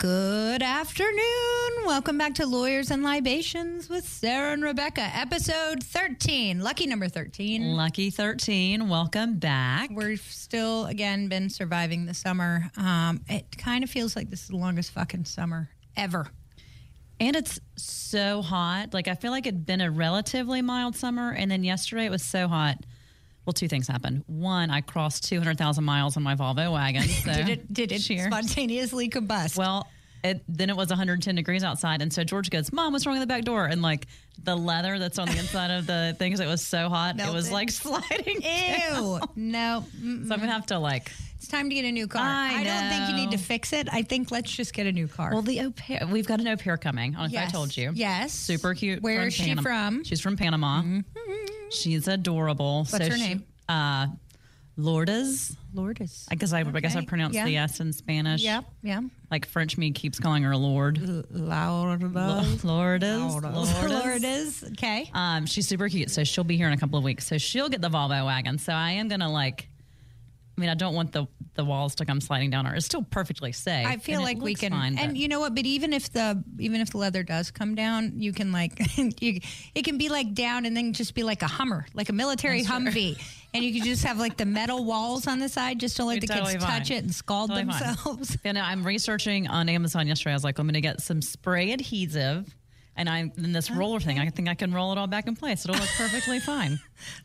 Good afternoon. Welcome back to Lawyers and Libations with Sarah and Rebecca, episode 13, lucky number 13. Lucky 13. Welcome back. We've still, again, been surviving the summer. Um, it kind of feels like this is the longest fucking summer ever. And it's so hot. Like, I feel like it'd been a relatively mild summer. And then yesterday it was so hot. Well, two things happened. One, I crossed 200,000 miles on my Volvo wagon. So Did it, did it spontaneously combust? Well, it, then it was 110 degrees outside. And so George goes, Mom, what's wrong with the back door? And like the leather that's on the inside of the things, it was so hot. It was like sliding. Ew. no. mm-mm. So I'm going to have to like, It's time to get a new car. I don't think you need to fix it. I think let's just get a new car. well, the au pair, we've got an au pair coming. I if I told you. Yes. Super cute. Where is she Panama. from? She's from Panama. Mm-hmm. She's adorable. What's her she- name? Uh, Lourdes. Lourdes. I guess I, I guess I Okay. pronounced Yeah. the S in Spanish. Yep. Yeah. Like French me keeps calling her Lord. Lourdes. Lourdes. Lourdes. Lourdes. Okay. Um, she's super cute, so she'll be here in a couple of weeks. So she'll get the Volvo wagon. So I am gonna like. I mean, I don't want the the walls to come sliding down. Or it's still perfectly safe. I feel like we can, fine, and you know what? But even if the even if the leather does come down, you can like you, it can be like down and then just be like a Hummer, like a military Humvee, and you can just have like the metal walls on the side, just to let You're the totally kids touch it and scald Totally fine. themselves. Know, I'm researching on Amazon yesterday. I was like, I'm going to get some spray adhesive, and I'm in this roller thing. I think I can roll it all back in place. It'll look perfectly fine.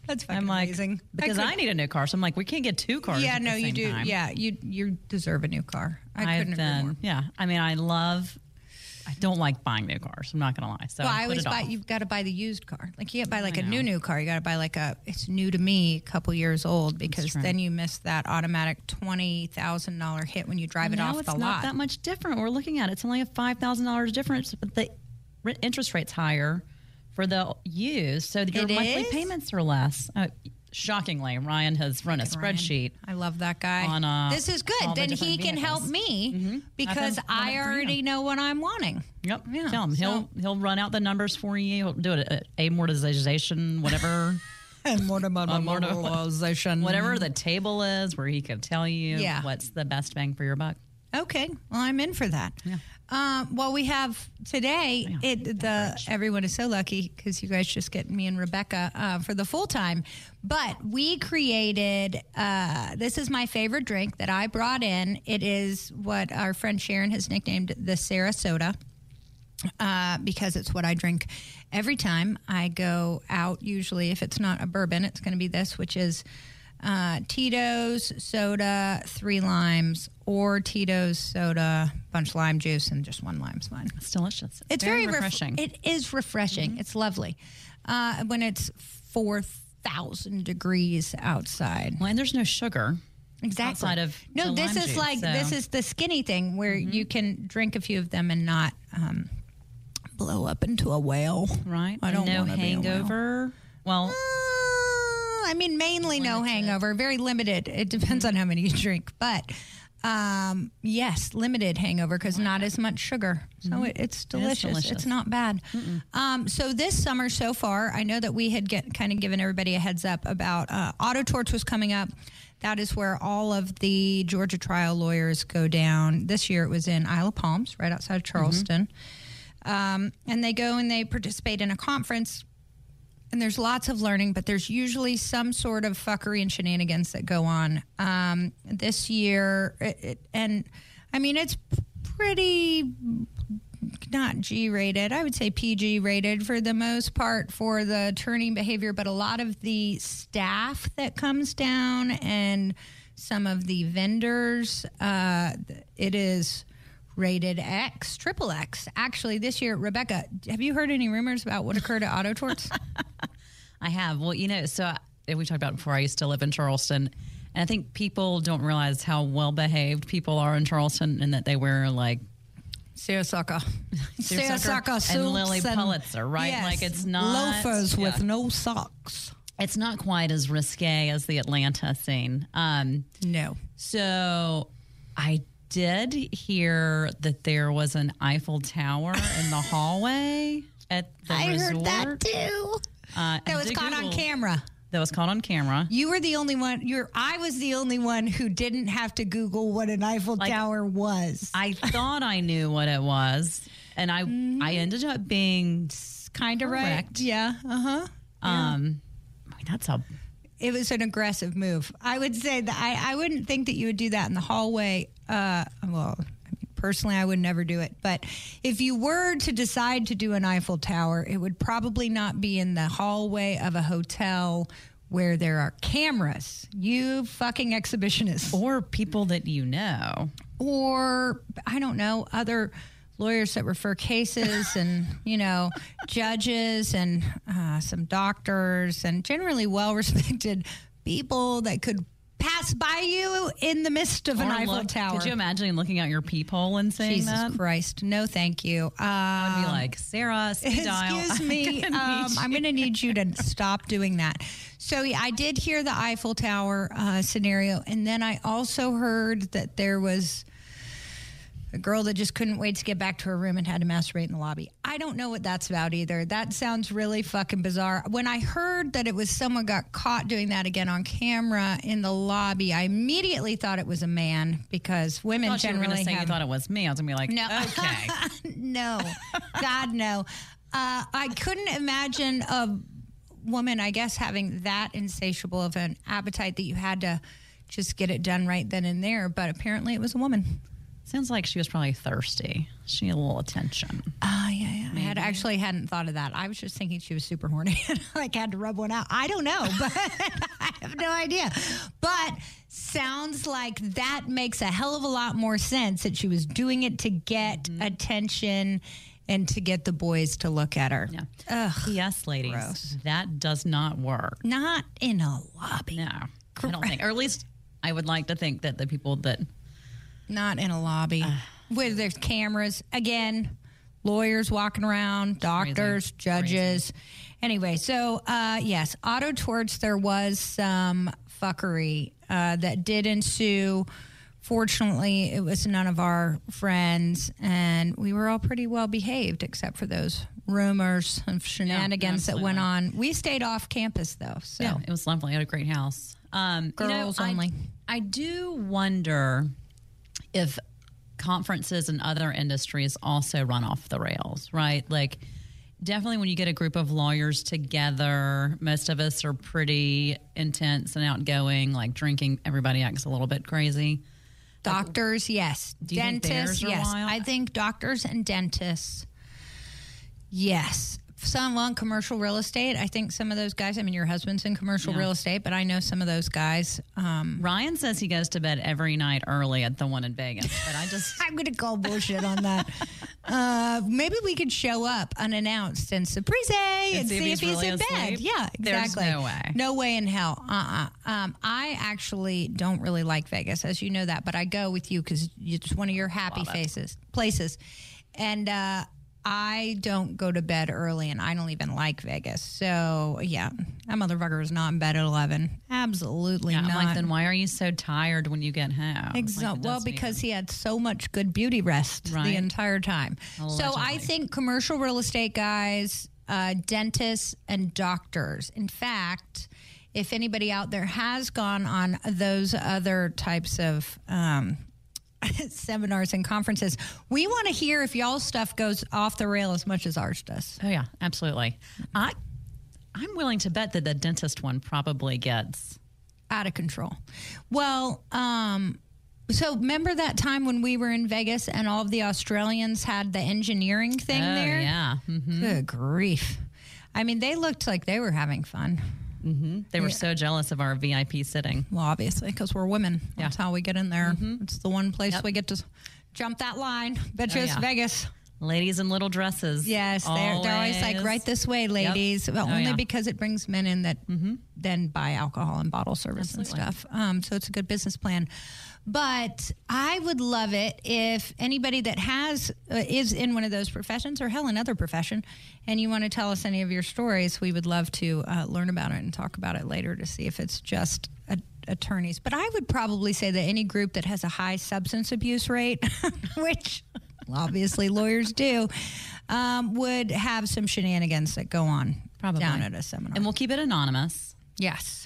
That's fucking I'm like, amazing. because could- I, need a new car, so I'm like, we can't get two cars. yeah, no, you do. time. Yeah, you you deserve a new car. I I've couldn't agree more. yeah. I mean, I love. I don't like buying new cars. I'm not to lie. So Well, I I always buy. off. You've got to buy the used car. Like you can't buy like a know. new new car. You got to buy like a. It's new to me, a couple years old, because then you miss that automatic twenty thousand dollar hit when you drive it now off it's the not lot. that much different. We're looking at it. it's only a five thousand dollars difference, but the interest rate's higher for the use, so your It monthly is? payments are less. Uh, shockingly, Ryan has run a Ryan. spreadsheet. I love that guy. on, uh, this is good. the Then he different can help vehicles. Mm-hmm. me because I've been running I already know what I'm wanting. Yep. Yeah, Tell him he'll he'll run out the numbers for you. He'll do it amortization, whatever, And amortization, whatever the table is, where he can tell you Yeah. what's the best bang for your buck. Okay, well, I'm in for that. Yeah. Um, well, we have today. Yeah, It the everyone is so lucky because you guys just get me and Rebecca uh, for the full time. But we created. Uh, this is my favorite drink that I brought in. It is what our friend Sharon has nicknamed the Sarasota. Uh, because it's what I drink every time I go out. Usually, if it's not a bourbon, it's going to be this, which is uh, Tito's soda, three limes, or Tito's soda, bunch of lime juice, and just one lime's fine. It's delicious. It's very, ref- refreshing. it is refreshing. It's lovely uh, when it's four thousand degrees outside. well, and there's no sugar. Exactly. outside of no, the this lime is juice, like so- Mm-hmm. this is the skinny thing where you can drink a few of them and not um, blow up into a whale. right? I don't and no wanna be a whale. hangover. Well, Uh, I mean, mainly no hangover, very limited. It depends Mm-hmm. on how many you drink, but um, yes, limited hangover because not as much sugar. So it, it's delicious. It's delicious. not bad. Um, so this summer so far, I know that we had get, kind of given everybody a heads up about uh, Auto Torts was coming up. That is where all of the Georgia trial lawyers go down. This year it was in Isle of Palms, right outside of Charleston. Um, and they go and they participate in a conference and there's lots of learning, but there's usually some sort of fuckery and shenanigans that go on. Um, this year, it, it, and I mean, it's pretty not G rated. I would say PG rated for the most part for the turning behavior, but a lot of the staff that comes down and some of the vendors, uh, it is rated X, triple X. Actually, this year, Rebecca, have you heard any rumors about what occurred at Auto Torts? I have. Well, you know, so I, we talked about before. I used to live in Charleston, and I think people don't realize how well behaved people are in Charleston, and that they wear like Seersucker. Seersucker and Lilly Pulitzer, right? Like, it's not- Loafers with no socks. it's not quite as risque as the Atlanta scene. Um, No. so I did hear that there was an Eiffel Tower in the hallway at the end. I resort. heard that too. Uh, That was caught on camera. That was caught on camera. You were the only one. You're. I was the only one who didn't have to Google what an Eiffel Like, Tower was. I thought I knew what it was, and I Mm-hmm. I ended up being kind of right. Yeah. Uh huh. um. I mean, that's a It was an aggressive move. I would say that I, I wouldn't think that you would do that in the hallway. Uh, well, personally, I would never do it. But if you were to decide to do an Eiffel Tower, it would probably not be in the hallway of a hotel where there are cameras. You fucking exhibitionists. or people that you know. or I don't know other lawyers that refer cases and you know judges and uh, some doctors and generally well respected people that could pass by you in the midst of an Or Eiffel look- Tower. Could you imagine looking out your peephole and saying Jesus that? Christ, no, thank you. I'd Um, be like, Sarah, dial. Excuse I'm me. gonna Um, I'm you." going to need you to stop doing that. So yeah, I did hear the Eiffel Tower uh, scenario, and then I also heard that there was a girl that just couldn't wait to get back to her room and had to masturbate in the lobby. I don't know what that's about either. That sounds really fucking bizarre. When I heard that it was someone got caught doing that again on camera in the lobby, I immediately thought it was a man because women I thought you were generally say you thought it was me. I was going to be like, no. okay. no, God, no. Uh, I couldn't imagine a woman, I guess, having that insatiable of an appetite that you had to just get it done right then and there. But apparently, it was a woman. Sounds like she was probably thirsty. She needed a little attention. Oh yeah, yeah. I had actually hadn't thought of that. I was just thinking she was super horny and like had to rub one out. I don't know, but I have no idea. But sounds like that makes a hell of a lot more sense that she was doing it to get mm-hmm. attention and to get the boys to look at her. Yeah. Ugh, Yes, ladies. Gross. That does not work. not in a lobby. No, I don't think. Or at least I would like to think that the people that Not in a lobby where there's cameras. Again, lawyers walking around, doctors, Crazy. judges. Anyway, so uh, yes, auto torts, there was some fuckery uh, that did ensue. Fortunately, it was none of our friends, and we were all pretty well behaved, except for those rumors of shenanigans that went on. We stayed off campus, though. So Yeah, it was lovely. I had a great house. Um, you know, Girls I- only. I do wonder if conferences and other industries also run off the rails, right? Like, definitely when you get a group of lawyers together, most of us are pretty intense and outgoing, like drinking. Everybody acts a little bit crazy. Doctors, yes. Do dentists, yes. wild? I think doctors and dentists, yes. Some on commercial real estate. I think some of those guys. I mean, your husband's in commercial Yeah. real estate, but I know some of those guys. Um, Ryan says he goes to bed every night early at the one in Vegas, but I just. I'm going to call bullshit on that. Uh, maybe we could show up unannounced and surprise and, see, if he's, really in bed. asleep? Yeah, There's exactly. no way. No way in hell. Uh uh Um, I actually don't really like Vegas, as you know that, but I go with you because it's one of your happy faces places, and uh, I don't go to bed early, and I don't even like Vegas. So yeah, that motherfucker is not in bed at eleven. Absolutely Yeah, I'm not. like, then why are you so tired when you get home? Exactly. Like, well, because even- he had so much good beauty rest the entire time. So I think commercial real estate guys, uh, dentists, and doctors. In fact, if anybody out there has gone on those other types of um, seminars and conferences, we want to hear if y'all stuff goes off the rail as much as ours does. Oh yeah, absolutely. I I'm willing to bet that the dentist one probably gets. out of control. Well, um, so remember that time when we were in Vegas and all of the Australians had the engineering thing oh there? yeah, hmm Good grief. I mean, they looked like they were having fun. They were so jealous of our VIP sitting. Well, obviously, because we're women. That's how we get in there. It's the one place Yep. we get to jump that line. You Oh, yeah. Vegas. Ladies in little dresses. Yes, they're, they're always like, right this way, ladies. But Oh, only yeah. Mm-hmm. because it brings men in that then buy alcohol and bottle service Absolutely. and stuff. Um, so it's a good business plan. But I would love it if anybody that has uh, is in one of those professions or hell another profession, and you want to tell us any of your stories, we would love to uh, learn about it and talk about it later to see if it's just a, attorneys. But I would probably say that any group that has a high substance abuse rate, which obviously lawyers do, um, would have some shenanigans that go on Probably. down at a seminar. And we'll keep it anonymous. yes.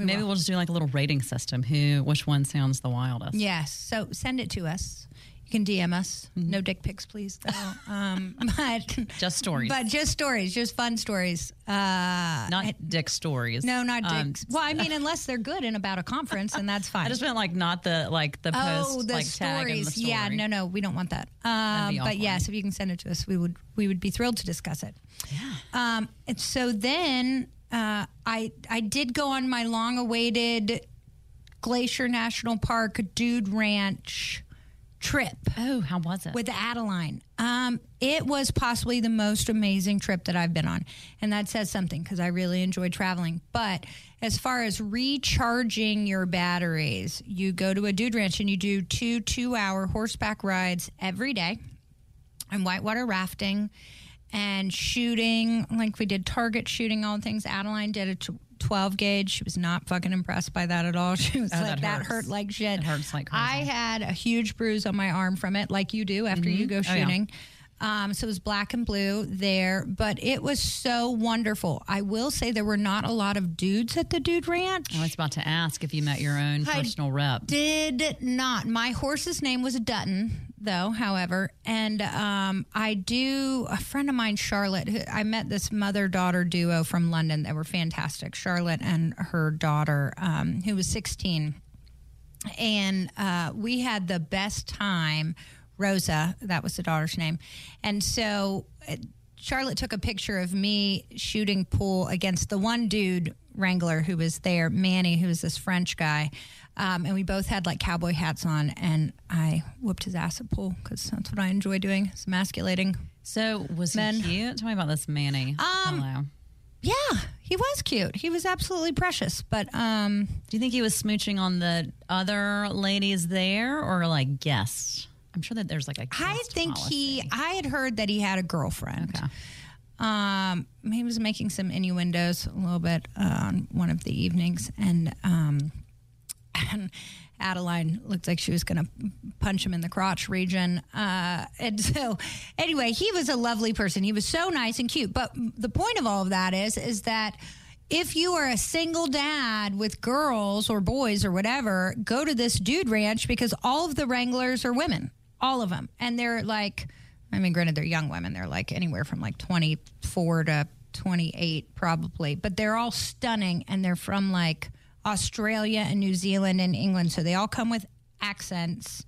We Maybe will. we'll just do like a little rating system. Who, which one sounds the wildest? Yes. So send it to us. You can DM us. No dick pics, please. Though. um, but Just stories. But just stories, just fun stories. Uh, not dick stories. no, not Um, dicks. well, I mean, unless they're good and about a conference, and that's fine. I just meant like not the like the post Oh, the like tag in the stories. story. Yeah, no, no, we don't want that. Um, but yes, if you can send it to us, we would we would be thrilled to discuss it. Yeah. Um, and so then uh, I I did go on my long awaited Glacier National Park Dude Ranch trip Oh, how was it? with Adeline. Um, it was possibly the most amazing trip that I've been on. And that says something because I really enjoy traveling. But as far as recharging your batteries, you go to a dude ranch and you do two two hour horseback rides every day and whitewater rafting and shooting. Like we did target shooting, all things. Adeline did a 12 gauge. She was not fucking impressed by that at all. She was Oh, like, that that, hurt like shit. It hurts like crazy. I had a huge bruise on my arm from it, like you do after you go Oh, yeah. shooting. Um, so it was black and blue there, but it was so wonderful. I will say there were not a lot of dudes at the Dude Ranch. I was about to ask if you met your own I personal rep. Did not. My horse's name was Dutton, though, however. And um, I do, a friend of mine, Charlotte, who, I met this mother daughter duo from London that were fantastic. Charlotte and her daughter, um, who was 16. And uh, we had the best time. Rosa, that was the daughter's name. And so uh, Charlotte took a picture of me shooting pool against the one dude wrangler who was there, Manny, who was this French guy. Um, and we both had like cowboy hats on, and I whooped his ass at pool because that's what I enjoy doing, is emasculating. So was Men. he cute? Tell me about this Manny. Um, fellow. Yeah, he was cute. He was absolutely precious. But um, Do you think he was smooching on the other ladies there or like guests? I'm sure that there's like a. I think he. I had heard that he had a girlfriend. Okay. Um, he was making some innuendos a little bit uh, on one of the evenings, and um, and Adeline looked like she was going to punch him in the crotch region. Uh, and so, anyway, he was a lovely person. He was so nice and cute. But the point of all of that is, is that if you are a single dad with girls or boys or whatever, go to this dude ranch because all of the wranglers are women, all of them, and they're like. I mean, granted, they're young women. They're like anywhere from like 24 to 28, probably, but they're all stunning and they're from like Australia and New Zealand and England. So they all come with accents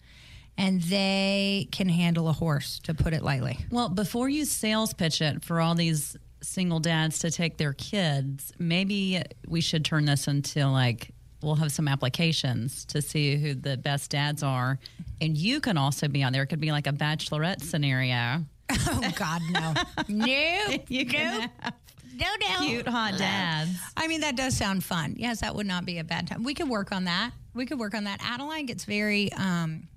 and they can handle a horse, to put it lightly. Well, before you sales pitch it for all these single dads to take their kids, maybe we should turn this into like we'll have some applications to see who the best dads are, and you can also be on there. It could be like a bachelorette scenario. Oh, God, no. nope. You can nope. have No, no. cute hot dads. I mean, that does sound fun. Yes, that would not be a bad time. We could work on that. We could work on that. Adeline gets very, um,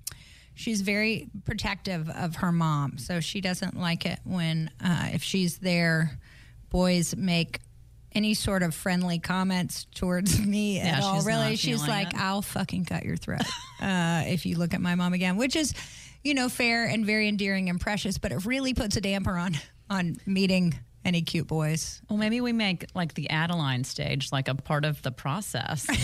she's very protective of her mom. So she doesn't like it when, uh, if she's there, boys make any sort of friendly comments towards me Yeah, at all. Really, she's like, it. I'll fucking cut your throat uh, if you look at my mom again, which is, you know, fair and very endearing and precious, but it really puts a damper on on meeting any cute boys. Well, maybe we make like the Adeline stage like a part of the process.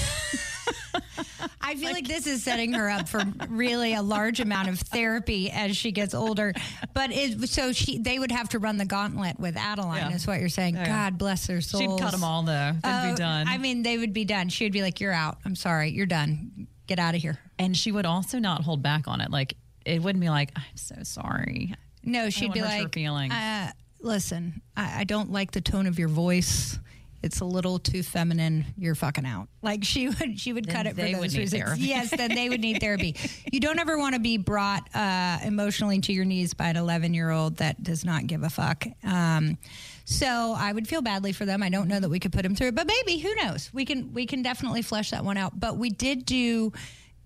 I feel like, this is setting her up for really a large amount of therapy as she gets older. But it, so she, they would have to run the gauntlet with Adeline, Yeah. is what you're saying. Yeah. God bless their souls. She'd cut them all though. They'd Oh, be done. I mean, they would be done. She would be like, "You're out. I'm sorry. You're done. Get out of here." and she would also not hold back on it. Like it wouldn't be like, I'm so sorry. No, she'd be like. Uh, "Listen, I, I don't like the tone of your voice." it's a little too feminine. You're fucking out. Like she would, she would Then cut it for those reasons. Yes, then they would need therapy. You don't ever want to be brought uh, emotionally to your knees by an 11 year old that does not give a fuck. Um, so I would feel badly for them. I don't know that we could put them through it, but maybe who knows? We can we can definitely flesh that one out. But we did do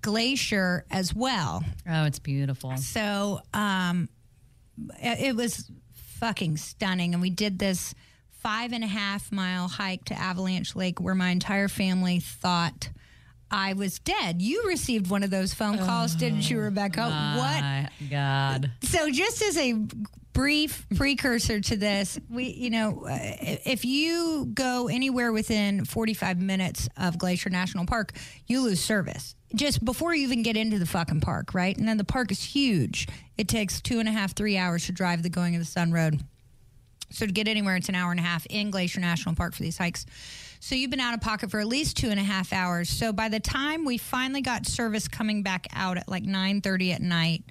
Glacier as well. Oh, it's beautiful. So um, it was fucking stunning. And we did this five and a half mile hike to Avalanche Lake where my entire family thought I was dead. You received one of those phone calls, didn't you, Rebecca? what? God. So, just as a brief precursor to this, we, you know, uh, if you go anywhere within 45 minutes of Glacier National Park, you lose service just before you even get into the fucking park, right? And then the park is huge. It takes two and a half, three hours to drive the Going to the Sun Road. So to get anywhere, it's an hour and a half in Glacier National Park for these hikes. So you've been out of pocket for at least two and a half hours. So by the time we finally got service coming back out at like nine thirty at night,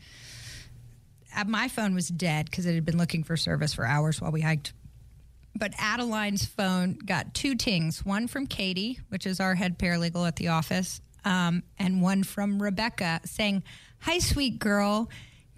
uh, my phone was dead because it had been looking for service for hours while we hiked. But Adeline's phone got two tings one from Katie, which is our head paralegal at the office, um, and one from Rebecca saying, Hi, sweet girl.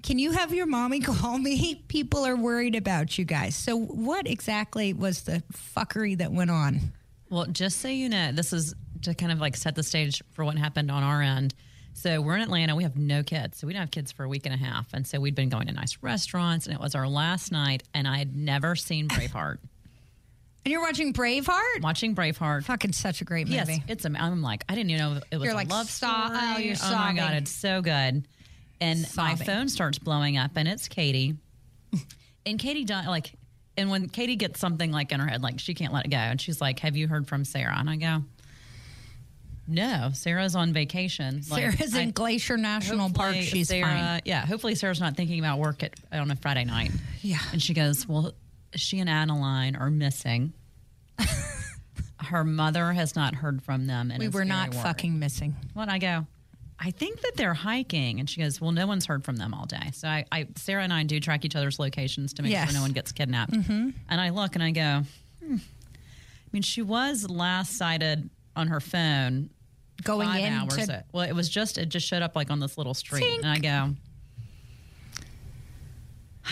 Can you have your mommy call me? People are worried about you guys. So, what exactly was the fuckery that went on? Well, just so you know, this is to kind of like set the stage for what happened on our end. So we're in Atlanta. We have no kids. So we didn't have kids for a week and a half. And so we'd been going to nice restaurants, and it was our last night. And I had never seen Braveheart. And you're watching Braveheart? Watching Braveheart. Fucking such a great movie. Yes, it's. am- I'm like, I didn't even know it was You're a like, love story. oh, you're oh my god, it's so good. And my Sobbing. phone starts blowing up, and it's Katie. and Katie, like, and when Katie gets something like in her head, like she can't let it go, and she's like, "Have you heard from Sarah?" And I go, "No, Sarah's on vacation. Like, Sarah's in I- Glacier National Park. hopefully She's Sarah, fine. Yeah, hopefully Sarah's not thinking about work at on a Friday night. Yeah. And she goes, Well, she and Adeline are missing. Her mother has not heard from them. And We were not worried." fucking missing. And I go, I think that they're hiking. And she goes, Well, no one's heard from them all day. So I, I Sarah and I do track each other's locations to make Yes. sure no one gets kidnapped. And I look and I go, hmm. I mean, she was last sighted on her phone Going five in hours. to- well, it was just it just showed up like on this little street, Tink. and I go.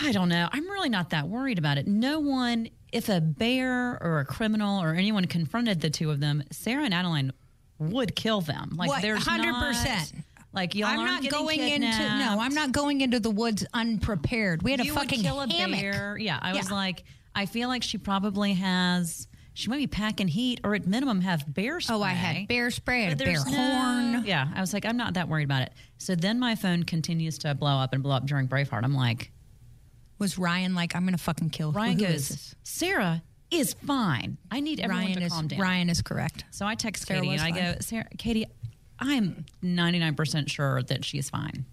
I don't know. I'm really not that worried about it. No one, if a bear or a criminal or anyone confronted the two of them, Sarah and Adeline would kill them. Like What, there's 100%. Like y'all I'm not going into no. I'm not going into the woods unprepared. We had You a fucking kill a hammock. bear. Yeah, I was like, I feel like she probably has. She might be packing heat, or at minimum have bear spray. Oh, I had bear spray, I had bear no- horn. Yeah, I was like, I'm not that worried about it. So then my phone continues to blow up and blow up during Braveheart. I'm like, Was Ryan like, I'm gonna fucking kill Ryan who is goes, this? Sarah is fine. I need everyone Ryan to is calm down. Ryan is correct. So I text Sarah Katie and I go. Sarah, Katie, I'm 99% sure that she's fine.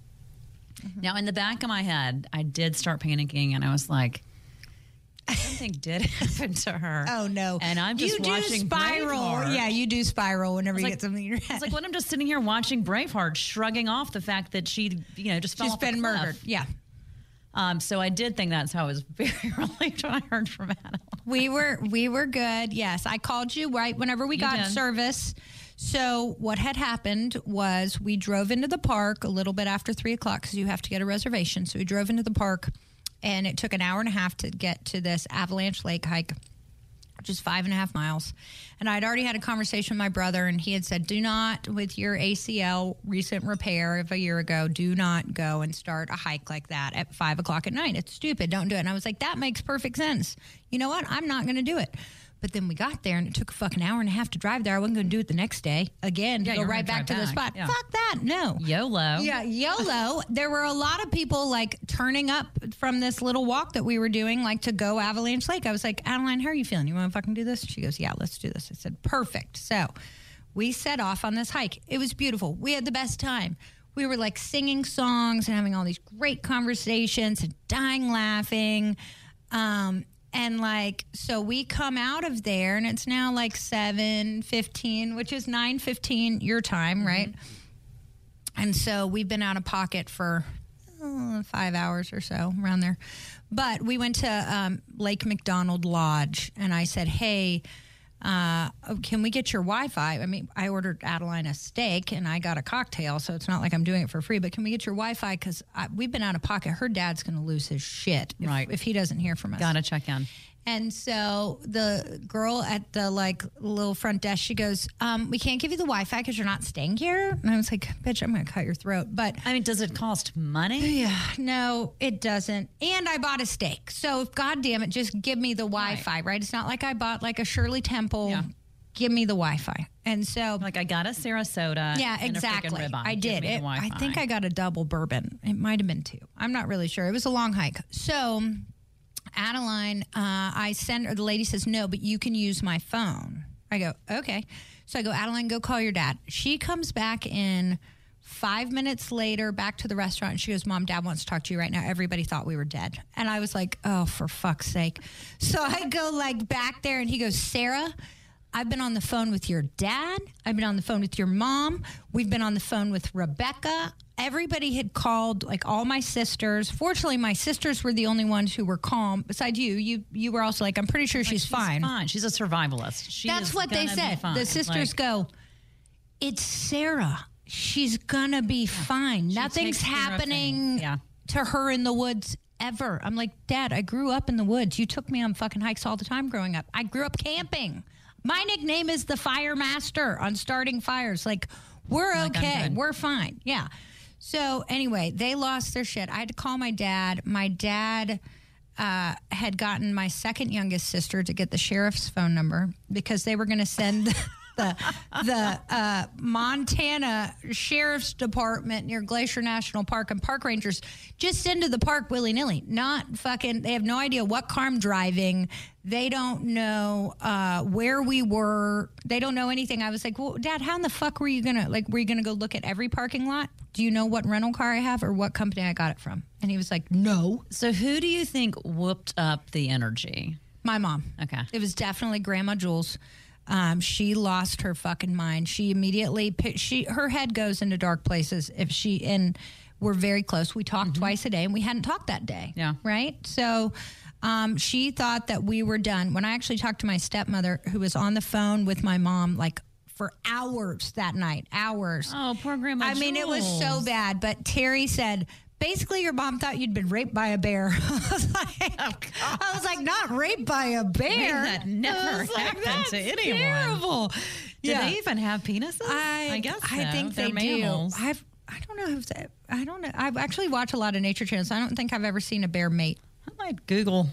Mm-hmm. Now, in the back of my head, I did start panicking and I was like, something did happen to her. Oh no! And I'm just you watching do spiral. Braveheart. Yeah, you do spiral whenever you like- get something in your head. It's like when I'm just sitting here watching Braveheart, shrugging off the fact that she, you know, just fell She's been murdered. Yeah. Um, so I did think that's how I was very relieved when I heard from Adam. We were we were good. Yes, I called you right whenever we You got did. service. So what had happened was we drove into the park a little bit after three o'clock because you have to get a reservation. So we drove into the park, and it took an hour and a half to get to this Avalanche Lake hike, which is five and a half miles. And I'd already had a conversation with my brother, and he had said, "Do not, with your ACL recent repair of a year ago, do not go and start a hike like that at five o'clock at night. It's stupid. Don't do it." And I was like, "That makes perfect sense. You know what? I'm not going to do it." But then we got there, and it took a fucking hour and a half to drive there. I wasn't going to do it the next day again Yeah, go right back to the spot. Yeah. Fuck that. No. YOLO. Yeah, YOLO. there were a lot of people like turning up from this little walk that we were doing, like to go Avalanche Lake. I was like, Adeline, how are you feeling? You want to fucking do this? She goes, Yeah, let's do this. I said, Perfect. So we set off on this hike. It was beautiful. We had the best time. We were like singing songs and having all these great conversations and dying laughing. Um, and like so we come out of there and it's now like 7:15 which is 9:15 your time right and so we've been out of pocket for uh, five hours or so around there. But we went to um, Lake McDonald Lodge, and I said, "Hey, uh, can we get your Wi-Fi? I mean, I ordered Adeline a steak and I got a cocktail, so it's not like I'm doing it for free. But can we get your Wi-Fi? Because we've been out of pocket. Her dad's going to lose his shit if, Right. if he doesn't hear from us. Gotta check in. And so the girl at the like little front desk, she goes, um, "We can't give you the Wi-Fi because you're not staying here." And I was like, "Bitch, I'm to cut your throat." But I mean, does it cost money? yeah, no, it doesn't. And I bought a steak, so God damn it, just give me the Wi-Fi, right? It's not like I bought like a Shirley Temple. Yeah. Give me the Wi-Fi. And so Like I got a Sarasota. yeah, and a freaking exactly. I did. It, I think I got a double bourbon. It might have been two. I'm not really sure. It was a long hike. So, Adeline, uh, I send her. The lady says no, but you can use my phone. I go okay. So I go, Adeline, go call your dad. She comes back in. Five minutes later, back to the restaurant, and she goes, Mom, Dad wants to talk to you right now. Everybody thought we were dead. And I was like, Oh, for fuck's sake. So I go like back there, and he goes, Sarah, I've been on the phone with your dad. I've been on the phone with your mom. We've been on the phone with Rebecca. Everybody had called, like all my sisters. Fortunately, my sisters were the only ones who were calm. Besides you, you you were also like, I'm pretty sure she's, fine. Fine. She's a survivalist. She That's what they said. The sisters Like, go, It's Sarah. She's gonna be fine. Nothing's takes care of happening. Yeah. to her in the woods ever. I'm like, Dad, I grew up in the woods. You took me on fucking hikes all the time growing up. I grew up camping. My nickname is the Fire Master on starting fires. Like, we're Like, okay. We're fine. Yeah. So anyway, they lost their shit. I had to call my dad. My dad uh, had gotten my second youngest sister to get the sheriff's phone number because they were going to send the the uh, Montana Sheriff's Department near Glacier National Park and park rangers just into the park willy nilly. Not fucking. They have no idea what car I'm driving. They don't know uh, where we were. They don't know anything. I was like, "Well, Dad, how in the fuck were you gonna like? Were you gonna go look at every parking lot? Do you know what rental car I have or what company I got it from?" And he was like, "No, So who do you think whooped up the energy? my mom." Okay. It was definitely Grandma Jules. Um, she lost her fucking mind. She immediately she her head goes into dark places if she and we're very close. We talked twice a day, and we hadn't talked that day. Yeah. right. So um, she thought that we were done. When I actually talked to my stepmother, who was on the phone with my mom, like for hours that night, hours. Oh, poor grandma. I mean, it was so bad. But Terry said, basically, your mom thought you'd been raped by a bear. I was like, I was like, not raped by a bear. Oh, that never I like, happened "That's to anyone." Terrible. Do yeah. they even have penises? I, guess. I so. think They're they mammals. do. I've. I don't know if that, I don't know. I've actually watched a lot of nature channels. I don't think I've ever seen a bear mate. I might Google.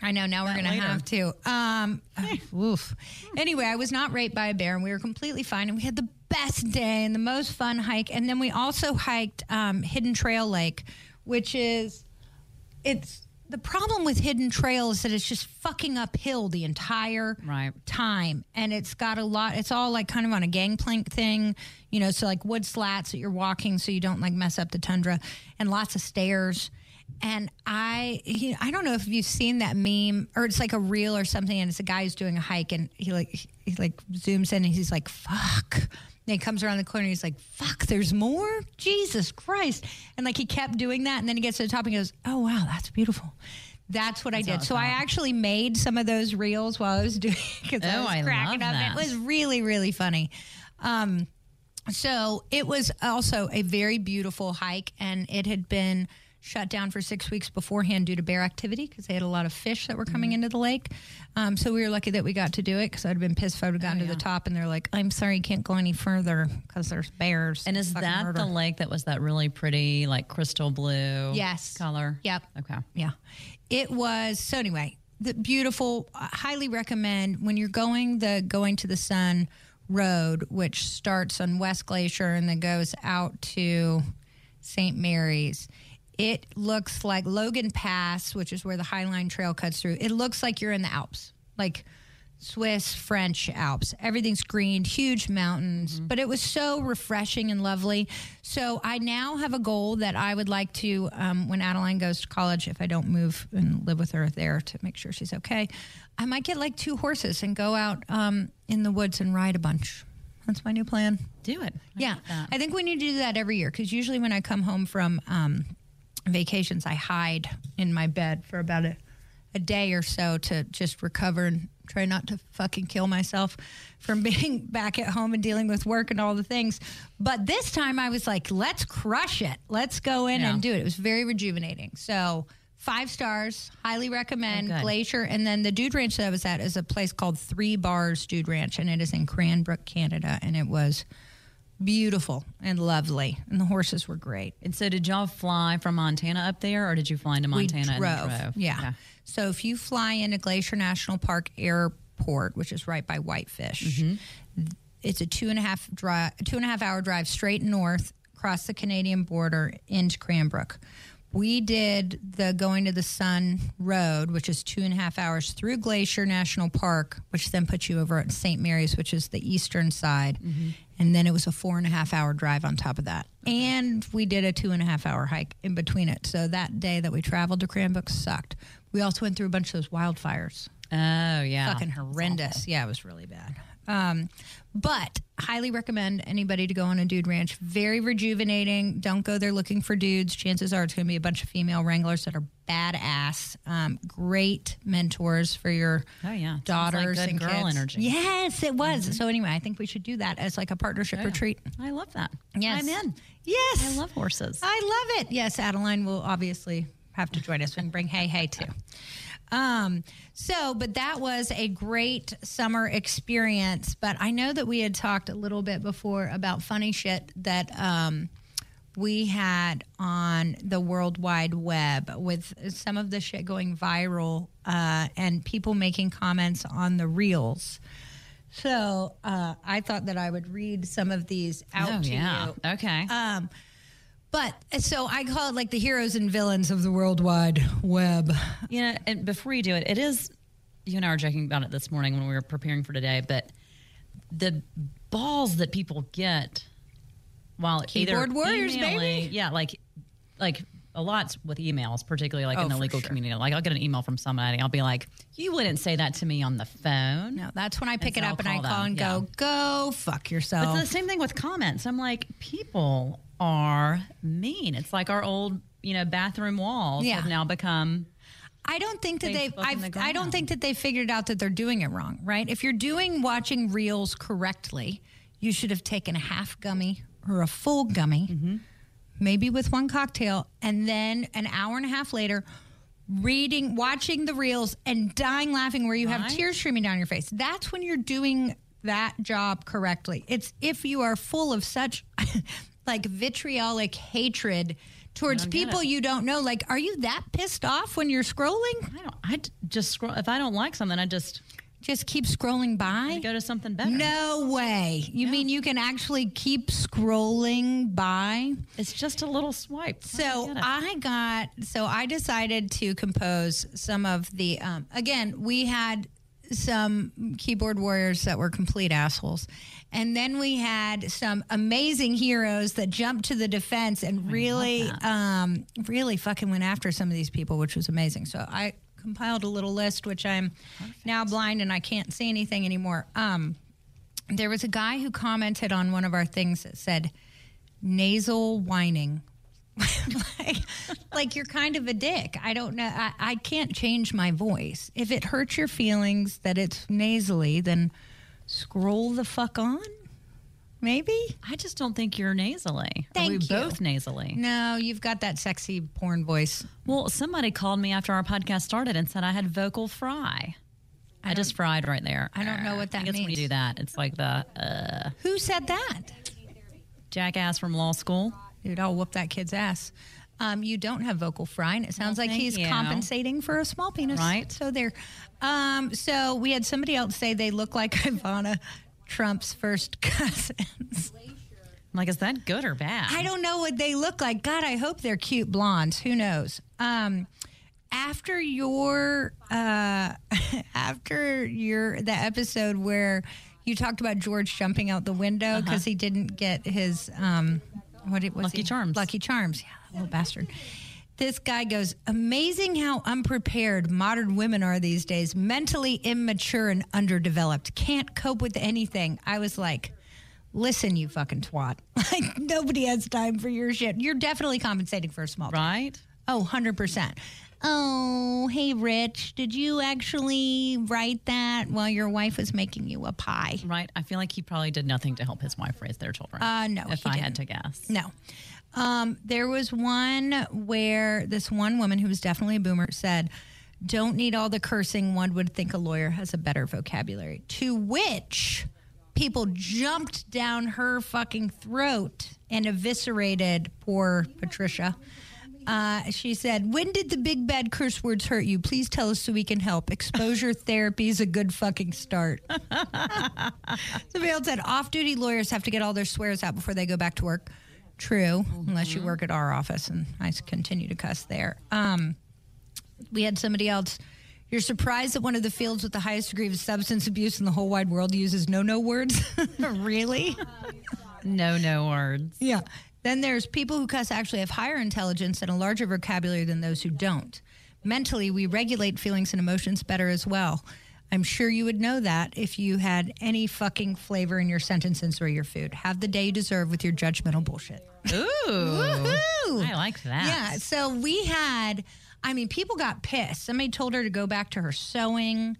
I know. Now we're going to have to. Um, oof. Anyway, I was not raped by a bear, and we were completely fine, and we had the best day and the most fun hike. And then we also hiked um, Hidden Trail Lake, which is it's the problem with Hidden Trail is that it's just fucking uphill the entire Right. time, and it's got a lot. It's all like kind of on a gangplank thing, you know. So like wood slats that you're walking, so you don't like mess up the tundra, and lots of stairs. And I, you know, I don't know if you've seen that meme or it's like a reel or something, and it's a guy who's doing a hike, and he like he like zooms in and he's like, "Fuck." And he comes around the corner. And He's like, "Fuck, there's more! Jesus Christ!" And like he kept doing that, and then he gets to the top and he goes, "Oh wow, that's beautiful." That's what I did. So I actually made some of those reels while I was doing because I Oh, was I cracking love up. that. It was really really funny. Um, so it was also a very beautiful hike, and it had been shut down for six weeks beforehand due to bear activity because they had a lot of fish that were coming Mm-hmm. into the lake. Um, so we were lucky that we got to do it because I'd have been pissed if I would have gotten Oh, to the top and they're like, "I'm sorry, you can't go any further because there's bears." And is that murder. the lake that was that really pretty, like crystal blue? Yes. Color. Yep. Okay. Yeah. It was so anyway, the beautiful I highly recommend when you're going the going to the sun road which starts on West Glacier and then goes out to St. Mary's. It looks like Logan Pass, which is where the Highline Trail cuts through. It looks like you're in the Alps. Like Swiss, French Alps. Everything's green, huge mountains, but it was so refreshing and lovely. So I now have a goal that I would like to, um, when Adeline goes to college, if I don't move and live with her there to make sure she's okay, I might get like two horses and go out um, in the woods and ride a bunch. That's my new plan. Do it. I Yeah, like. I think we need to do that every year because usually when I come home from um, vacations, I hide in my bed for about a, a day or so to just recover and try not to fucking kill myself from being back at home and dealing with work and all the things. But this time I was like, let's crush it. Let's go in Yeah. and do it. It was very rejuvenating. So, five stars, highly recommend Oh. Glacier. And then the Dude Ranch that I was at is a place called Three Bars Dude Ranch, and it is in Cranbrook, Canada. And it was beautiful and lovely. And the horses were great. And so, did y'all fly from Montana up there, or did you fly into Montana we drove. drove? Yeah. Okay. So if you fly into Glacier National Park Airport, which is right by Whitefish, Mm-hmm. it's a two and a half drive, two and a half hour drive straight north across the Canadian border into Cranbrook. We did the going to the sun road, which is two and a half hours through Glacier National Park, which then puts you over at St. Mary's, which is the eastern side. Mm-hmm. And then it was a four and a half hour drive on top of that. And we did a two and a half hour hike in between it. So that day that we traveled to Cranbrook sucked. We also went through a bunch of those wildfires. Oh yeah, Fucking horrendous. Yeah, it was really bad. Um, but highly recommend anybody to go on a dude ranch. Very rejuvenating. Don't go there looking for dudes. Chances are it's going to be a bunch of female wranglers that are badass. Um, great mentors for your Oh, yeah. Like daughters good and girl kids. energy. Yes, it was. So anyway, I think we should do that as like a partnership Oh, yeah. retreat. I love that. Yes. I'm in. Yes, I love horses. I love it. Yes, Adeline will obviously have to join us and bring Hey Hey too. Um, so, but that was a great summer experience. But I know that we had talked a little bit before about funny shit that um, we had on the World Wide Web with some of the shit going viral uh, and people making comments on the reels. So uh, I thought that I would read some of these out oh to yeah. you. Okay. Um, but so I call it like the heroes and villains of the World Wide Web. Know, and before you do it, it is. You and I were joking about it this morning when we were preparing for today, but the balls that people get while Keyboard either warriors, emailing- baby. yeah, like like a lot with emails, particularly like Oh, in the legal sure. community. Like I'll get an email from somebody, I'll be like, "You wouldn't say that to me on the phone." No, that's when I pick And it so up and I call them, and yeah. go, go fuck But yourself. it's the same thing with comments. I'm like, people are mean. It's like our old, you know, bathroom walls Yeah. have now become I don't think that they've. I've, the I don't think that they figured out that they're doing it wrong. Right? If you're doing watching reels correctly, you should have taken a half gummy or a full gummy, Mm-hmm. maybe with one cocktail, and then an hour and a half later. Reading, watching the reels, and dying laughing where you have Right. tears streaming down your face. That's when you're doing that job correctly. It's if you are full of such like vitriolic hatred towards people you don't know. Like, are you that pissed off when you're scrolling? I don't. I just scroll. If I don't like something, I just Just keep scrolling by? go to something better. No way. You mean you can actually keep scrolling by? it's just a little swipe. So I. I got, so I decided to compose some of the, um, again, we had some keyboard warriors that were complete assholes. And then we had some amazing heroes that jumped to the defense and really, um, really fucking went after some of these people, which was amazing. So I compiled a little list, which I'm now blind and I can't see anything anymore. Um, there was a guy who commented on one of our things that said nasal whining. like, like you're kind of a dick. I don't know. I, I can't change my voice. If it hurts your feelings that it's nasally, then scroll the fuck on. Maybe. I just don't think you're nasally. Thank we you. both nasally? No, you've got that sexy porn voice. Well, somebody called me after our podcast started and said I had vocal fry. I, just fried right there. I don't know what that I guess when you do that, it's like the uh, Who said that? jackass from law school. Dude, I'll whoop that kid's ass. Um, you don't have vocal fry, and it sounds Well, like he's you. compensating for a small penis. Right. So there. Um, so we had somebody else say they look like Ivana Trump's first cousins. I'm like, is that good or bad? I don't know what they look like. God, I hope they're cute blondes. Who knows? Um, after your uh, after your the episode where you talked about George jumping out the window because he didn't get his um, what it was Lucky he? Charms. Lucky Charms. Yeah, that little bastard. This guy goes, amazing how unprepared modern women are these days, mentally immature and underdeveloped, can't cope with anything. I was like, listen, you fucking twat. Like, nobody has time for your shit. You're definitely compensating for a small Right? Oh, 100%. Oh, hey, Rich, did you actually write that while your wife was making you a pie? Right. I feel like he probably did nothing to help his wife raise their children. Uh, no, If I had didn't. to guess. No. Um, there was one where this one woman who was definitely a boomer said, Don't need all the cursing. One would think a lawyer has a better vocabulary. To which people jumped down her fucking throat and eviscerated poor Patricia. Uh, she said, When did the big bad curse words hurt you? Please tell us so we can help. Exposure therapy is a good fucking start. Somebody else said, Off duty lawyers have to get all their swears out before they go back to work. True, unless you work at our office, and I continue to cuss there. Um, we had somebody else. You're surprised that one of the fields with the highest degree of substance abuse in the whole wide world uses no no words? really? No, no words. Yeah. Then there's people who cuss actually have higher intelligence and a larger vocabulary than those who don't. Mentally, we regulate feelings and emotions better as well. I'm sure you would know that if you had any fucking flavor in your sentences or your food. Have the day you deserve with your judgmental bullshit. Ooh. Woohoo! I like that. Yeah. So we had, I mean, people got pissed. Somebody told her to go back to her sewing.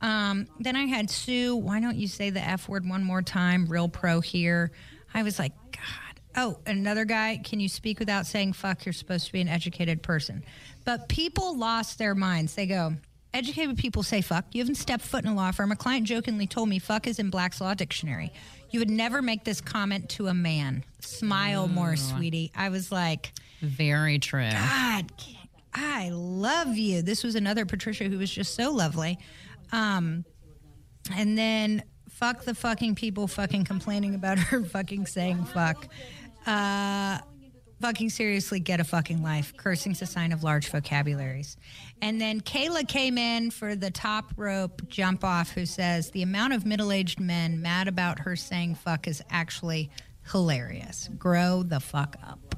Um, then I had Sue, why don't you say the F word one more time? Real pro here. I was like, God. Oh, another guy, can you speak without saying fuck? You're supposed to be an educated person. But people lost their minds. They go, educated people say fuck. You haven't stepped foot in a law firm. A client jokingly told me fuck is in Black's Law Dictionary. You would never make this comment to a man. Smile more, sweetie. I was like, Very true. God, I love you. This was another Patricia who was just so lovely. Um, and then fuck the fucking people fucking complaining about her fucking saying fuck. Uh, fucking seriously, get a fucking life. Cursing's a sign of large vocabularies. And then Kayla came in for the top rope jump off, who says the amount of middle aged men mad about her saying fuck is actually hilarious. Grow the fuck up.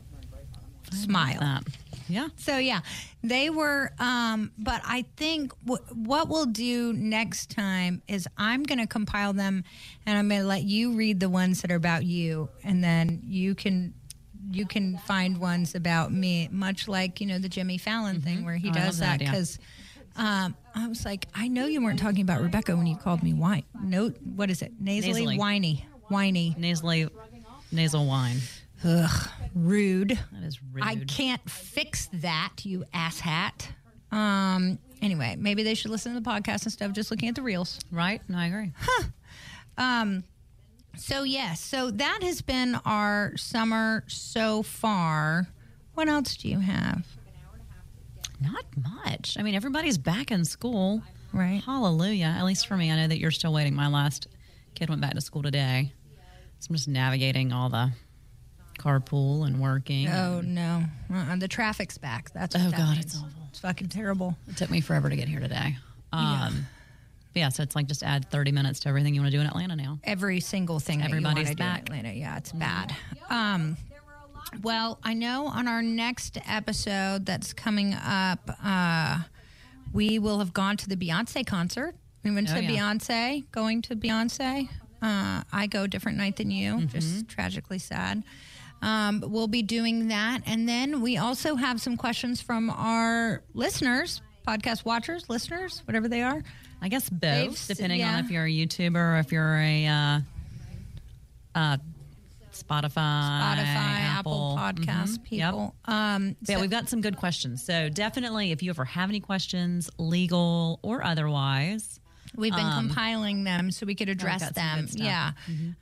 Smile. That. Yeah. So yeah, they were. Um, but I think w- what we'll do next time is I'm going to compile them, and I'm going to let you read the ones that are about you, and then you can you can find ones about me, much like you know the Jimmy Fallon thing where he Oh, does that because. Um, I was like, I know you weren't talking about Rebecca when you called me whine. No, what is it? Nasally, Nasally. whiny, whiny. Nasally, nasal wine. Ugh, rude. That is rude. I can't fix that, you asshat. Um. Anyway, maybe they should listen to the podcast instead of just looking at the reels. Right? No, I agree. Huh. Um, So yes, so that has been our summer so far. What else do you have? Not much. I mean, everybody's back in school. Right. Hallelujah. At least for me. I know that you're still waiting. My last kid went back to school today. So I'm just navigating all the carpool and working. Oh no, uh-uh. the traffic's back. That's what Oh, that God, means. it's awful. It's fucking terrible. It took me forever to get here today. Um, but yeah, so it's like just add 30 minutes to everything you want to do in Atlanta now. every single thing Everybody's you want to do in back. Atlanta. Yeah, it's bad. Um, well, I know on our next episode that's coming up, uh, we will have gone to the Beyonce concert. We went Oh, to yeah. Beyonce, going to Beyonce. Uh, I go different night than you, Mm-hmm. just tragically sad. Um, we'll be doing that. And then we also have some questions from our listeners, podcast watchers, listeners, whatever they are. I guess both, They've depending yeah. on if you're a YouTuber or if you're a uh, uh, Spotify, Spotify, Apple, Podcast Mhm. Yep. people. Um, But yeah, we've got some good questions. So definitely, if you ever have any questions, legal or otherwise, We've been compiling them so we could address them. Yeah,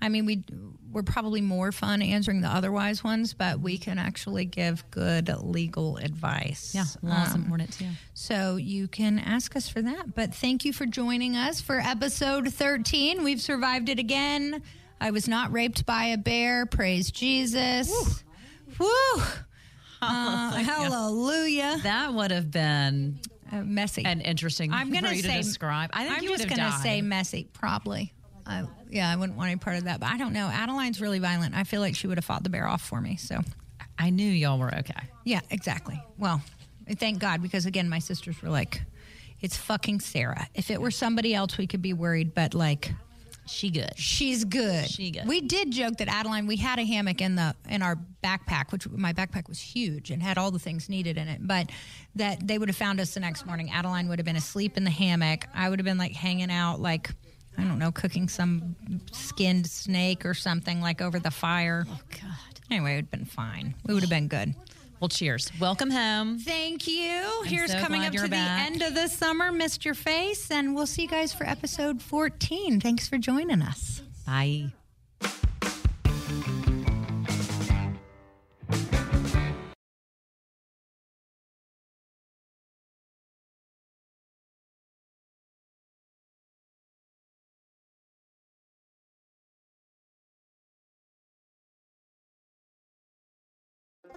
I mean we we're probably more fun answering the otherwise ones, but we can actually give good legal advice. yeah, law's Um, important too. so you can ask us for that. But thank you for joining us for episode 13. We've survived it again. I was not raped by a bear. Praise Jesus. Woo. Uh, hallelujah. That would have been Uh, messy. and interesting I'm gonna for you say to describe. I think I'm just gonna say messy, probably. I, yeah, I wouldn't want any part of that, but I don't know. Adeline's really violent. I feel like she would have fought the bear off for me. So, I knew y'all were okay. yeah, exactly. Well, thank God because again, my sisters were like, "It's fucking Sarah. If it were somebody else, we could be worried, but like, She good. She's good. She good. We did joke that Adeline. We had a hammock in the in our backpack, which my backpack was huge and had all the things needed in it. But that they would have found us the next morning. Adeline would have been asleep in the hammock. I would have been like hanging out, like I don't know, cooking some skinned snake or something like over the fire. Oh God. Anyway, it would have been fine. We would have been good. Well, cheers. Welcome home. Thank you. Here's so coming up to back. the end of the summer. Missed your face, and we'll see you guys for episode 14. Thanks for joining us. Bye.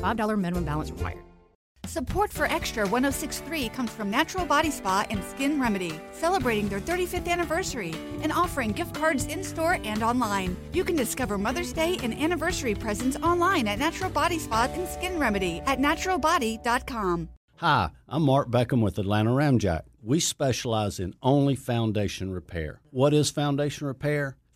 $5 minimum balance required. Support for Extra 1063 comes from Natural Body Spa and Skin Remedy, celebrating their 35th anniversary and offering gift cards in store and online. You can discover Mother's Day and anniversary presents online at Natural Body Spa and Skin Remedy at naturalbody.com. Hi, I'm Mark Beckham with Atlanta Ramjack. We specialize in only foundation repair. What is foundation repair?